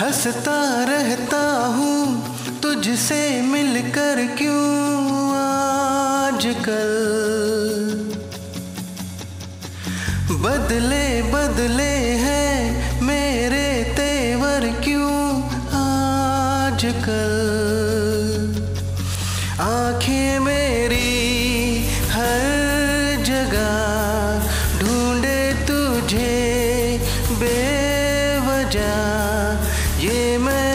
हंसता रहता हूँ तुझसे मिलकर क्यों आजकल? बदले बदले हैं मेरे तेवर क्यों आजकल? बेवजह ये मैं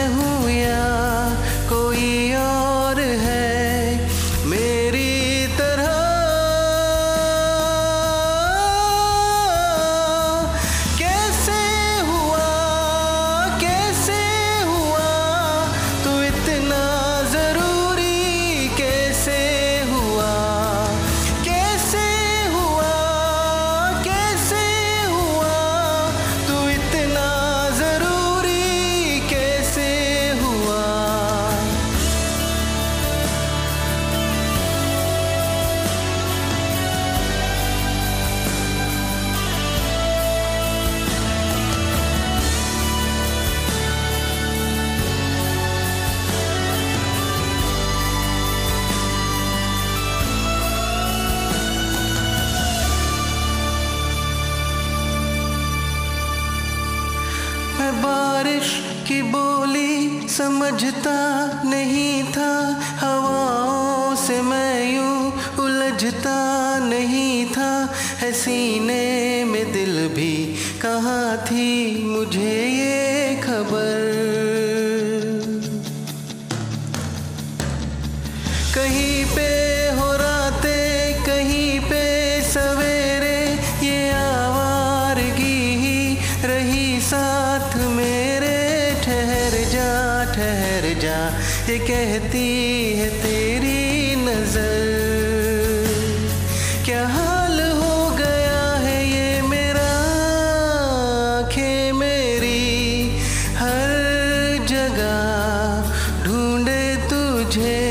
मैं बारिश की बोली समझता नहीं था। हवाओं से मैं यूँ उलझता नहीं था। हसीने में दिल भी कहाँ थी मुझे ये खबर? कहीं पे ये कहती है तेरी नज़र। क्या हाल हो गया है ये मेरा आँखें मेरी? हर जगह ढूंढे तुझे।